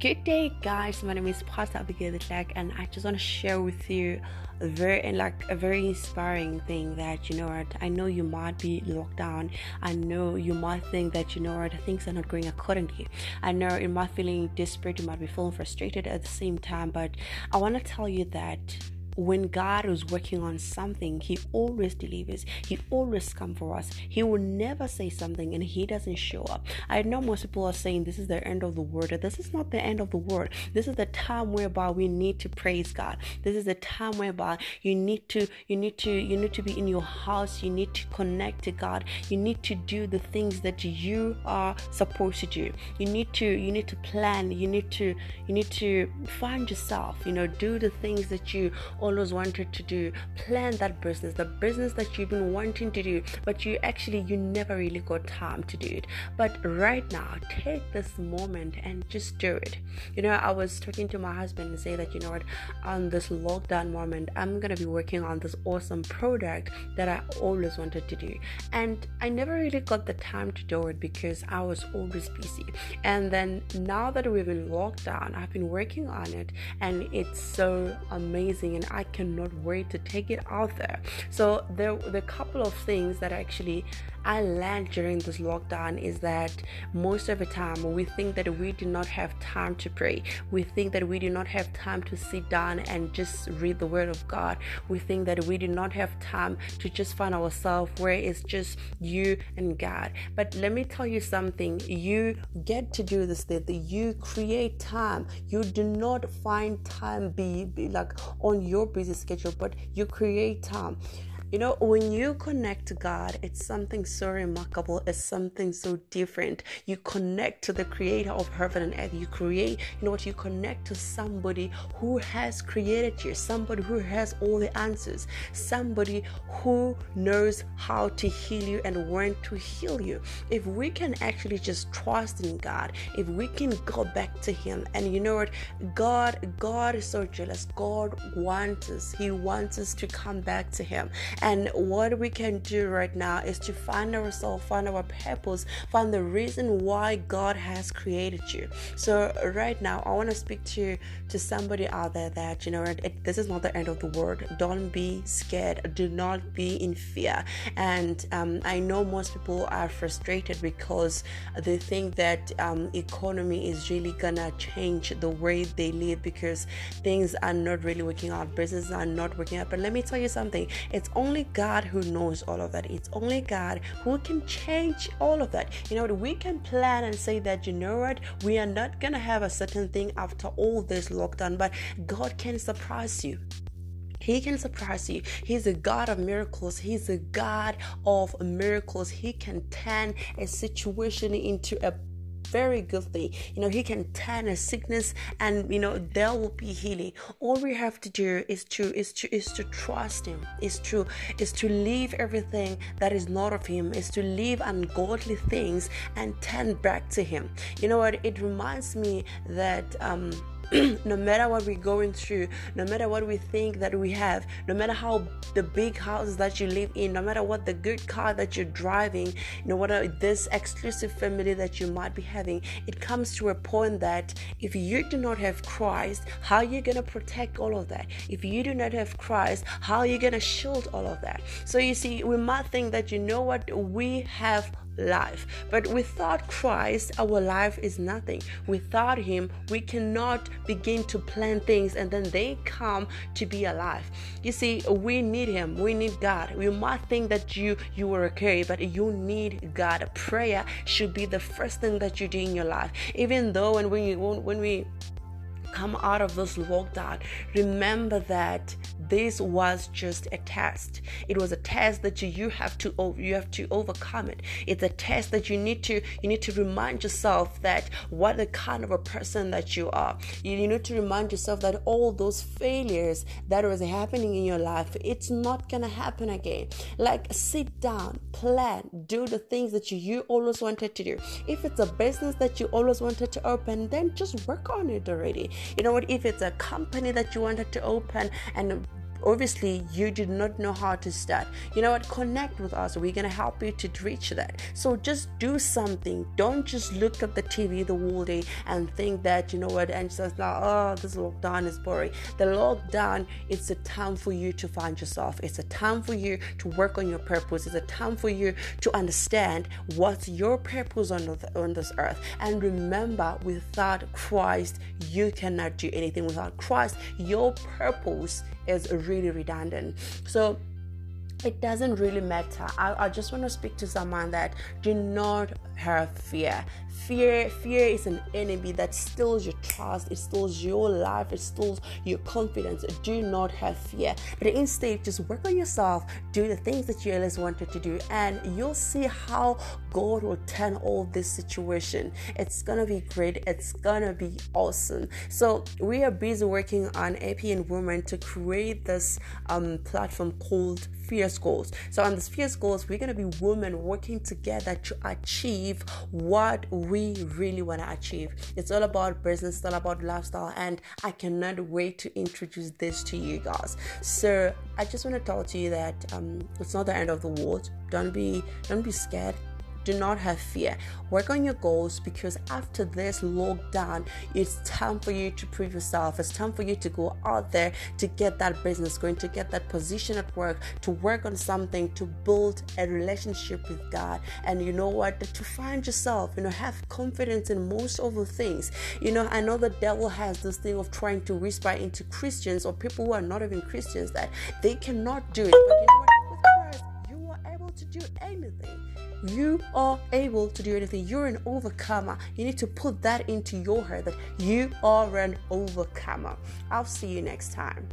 Good day, guys. My name is Pastor Abigail Clark, and I just want to share with you a very and like a very inspiring thing that you know what I know you might be locked down. I know you might think that you know what things are not going accordingly. I know you might feeling desperate, you might be feeling frustrated at the same time, but I want to tell you that when God is working on something, He always delivers. He always comes for us. He will never say something and He doesn't show up. I know most people are saying this is the end of the world. This is not the end of the world. This is the time whereby we need to praise God. This is the time whereby you need to you need to you need to be in your house. You need to connect to God. You need to do the things that you are supposed to do. You need to you need to plan. You need to you need to find yourself. You know, do the things that you always wanted to do. Plan that business the business that you've been wanting to do but you actually you never really got time to do it. But right now take this moment and just do it. You know i was talking to my husband and say that you know what on this lockdown moment i'm gonna be working on this awesome product that i always wanted to do. And i never really got the time to do it because i was always busy. And then now that we've been locked down i've been working on it and it's so amazing and I cannot wait to take it out there. So there, a couple of things that actually I learned during this lockdown is that most of the time we think that we do not have time to pray. We think that we do not have time to sit down and just read the Word of God. We think that we do not have time to just find ourselves where it's just you and God. But let me tell you something you get to do this that you create time. You do not find time be, be like on your busy schedule, but you create time. You know, when you connect to God, it's something so remarkable. It's something so different. You connect to the creator of heaven and earth. You create, you know what? You connect to somebody who has created you, somebody who has all the answers, somebody who knows how to heal you and when to heal you. If we can actually just trust in God, if we can go back to Him, and you know what? God, God is so jealous. God wants us. He wants us to come back to Him. And what we can do right now is to find ourselves, find our purpose, find the reason why God has created you. So right now, I want to speak to to somebody out there that you know it, this is not the end of the world. Don't be scared. Do not be in fear. And um, I know most people are frustrated because they think that um, economy is really gonna change the way they live because things are not really working out. Businesses are not working out. But let me tell you something. It's only only God who knows all of that. It's only God who can change all of that. You know, we can plan and say that, you know what, we are not going to have a certain thing after all this lockdown, but God can surprise you. He can surprise you. He's a God of miracles. He's a God of miracles. He can turn a situation into a very good thing. You know, He can turn a sickness, and you know there will be healing. All we have to do is to is to is to trust Him. Is to is to leave everything that is not of Him. Is to leave ungodly things and turn back to Him. You know what? It reminds me that um no matter what we're going through, no matter what we think that we have, no matter how the big houses that you live in, no matter what the good car that you're driving, you know, what this exclusive family that you might be having, it comes to a point that if you do not have Christ, how are you gonna protect all of that? If you do not have Christ, how are you gonna shield all of that? So you see, we might think that you know what we have life. But without Christ, our life is nothing. Without Him, we cannot begin to plan things and then they come to be alive. You see, we need Him. We need God. We might think that you you are okay, but you need God. Prayer should be the first thing that you do in your life. Even though and when you when we come out of this lockdown, remember that this was just a test. It was a test that you, you have to you have to overcome it. It's a test that you need to you need to remind yourself that what the kind of a person that you are. You, you need to remind yourself that all those failures that was happening in your life, it's not gonna happen again. Like sit down, plan, do the things that you, you always wanted to do. If it's a business that you always wanted to open, then just work on it already. You know what? If it's a company that you wanted to open and obviously you did not know how to start. You know what? Connect with us. We're going to help you to reach that. So just do something. Don't just look at the tv the whole day and think that you know what and just like oh this lockdown is boring. The lockdown it's a time for you to find yourself. It's a time for you to work on your purpose. It's a time for you to understand what's your purpose on, the, on this earth. And remember without christ you cannot do anything. Without christ your purpose is really redundant. So it doesn't really matter. I, I just want to speak to someone that do not have fear. Fear, fear is an enemy that steals your trust, it steals your life, it steals your confidence. Do not have fear, but instead just work on yourself, do the things that you always wanted to do, and you'll see how God will turn all this situation. It's gonna be great, it's gonna be awesome. So we are busy working on APN Women to create this um, platform called Goals. So on this Fierce Goals, we're gonna be women working together to achieve what we really want to achieve. It's all about business, it's all about lifestyle, and I cannot wait to introduce this to you guys. So I just want to tell you that um, it's not the end of the world. Don't be don't be scared do not have fear. Work on your goals because after this lockdown, it's time for you to prove yourself. It's time for you to go out there to get that business going, to get that position at work, to work on something, to build a relationship with God. And you know what? To find yourself, you know, have confidence in most of the things. You know, I know the devil has this thing of trying to whisper into Christians or people who are not even Christians that they cannot do it. But you know what? With Christ, you are able to do anything. You are able to do anything. You're an overcomer. You need to put that into your head that you are an overcomer. I'll see you next time.